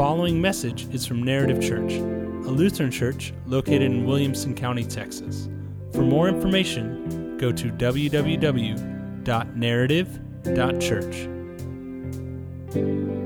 following message is from Narrative Church, a Lutheran church located in Williamson County, Texas. For more information, go to www.narrative.church.